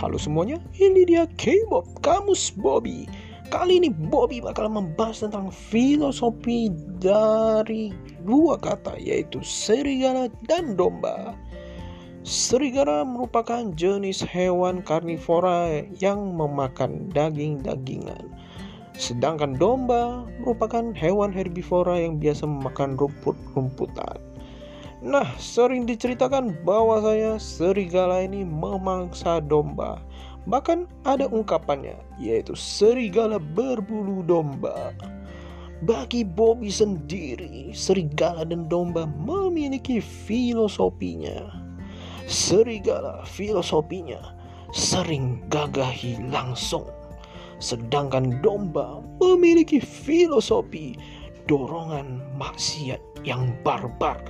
Halo semuanya, ini dia K-pop Kamus Bobby. Kali ini Bobby bakal membahas tentang filosofi dari dua kata yaitu serigala dan domba. Serigala merupakan jenis hewan karnivora yang memakan daging-dagingan. Sedangkan domba merupakan hewan herbivora yang biasa memakan rumput-rumputan. Nah, sering diceritakan bahwa saya serigala ini memangsa domba. Bahkan ada ungkapannya, yaitu serigala berbulu domba. Bagi Bobby sendiri, serigala dan domba memiliki filosofinya. Serigala filosofinya sering gagahi langsung. Sedangkan domba memiliki filosofi dorongan maksiat yang barbar.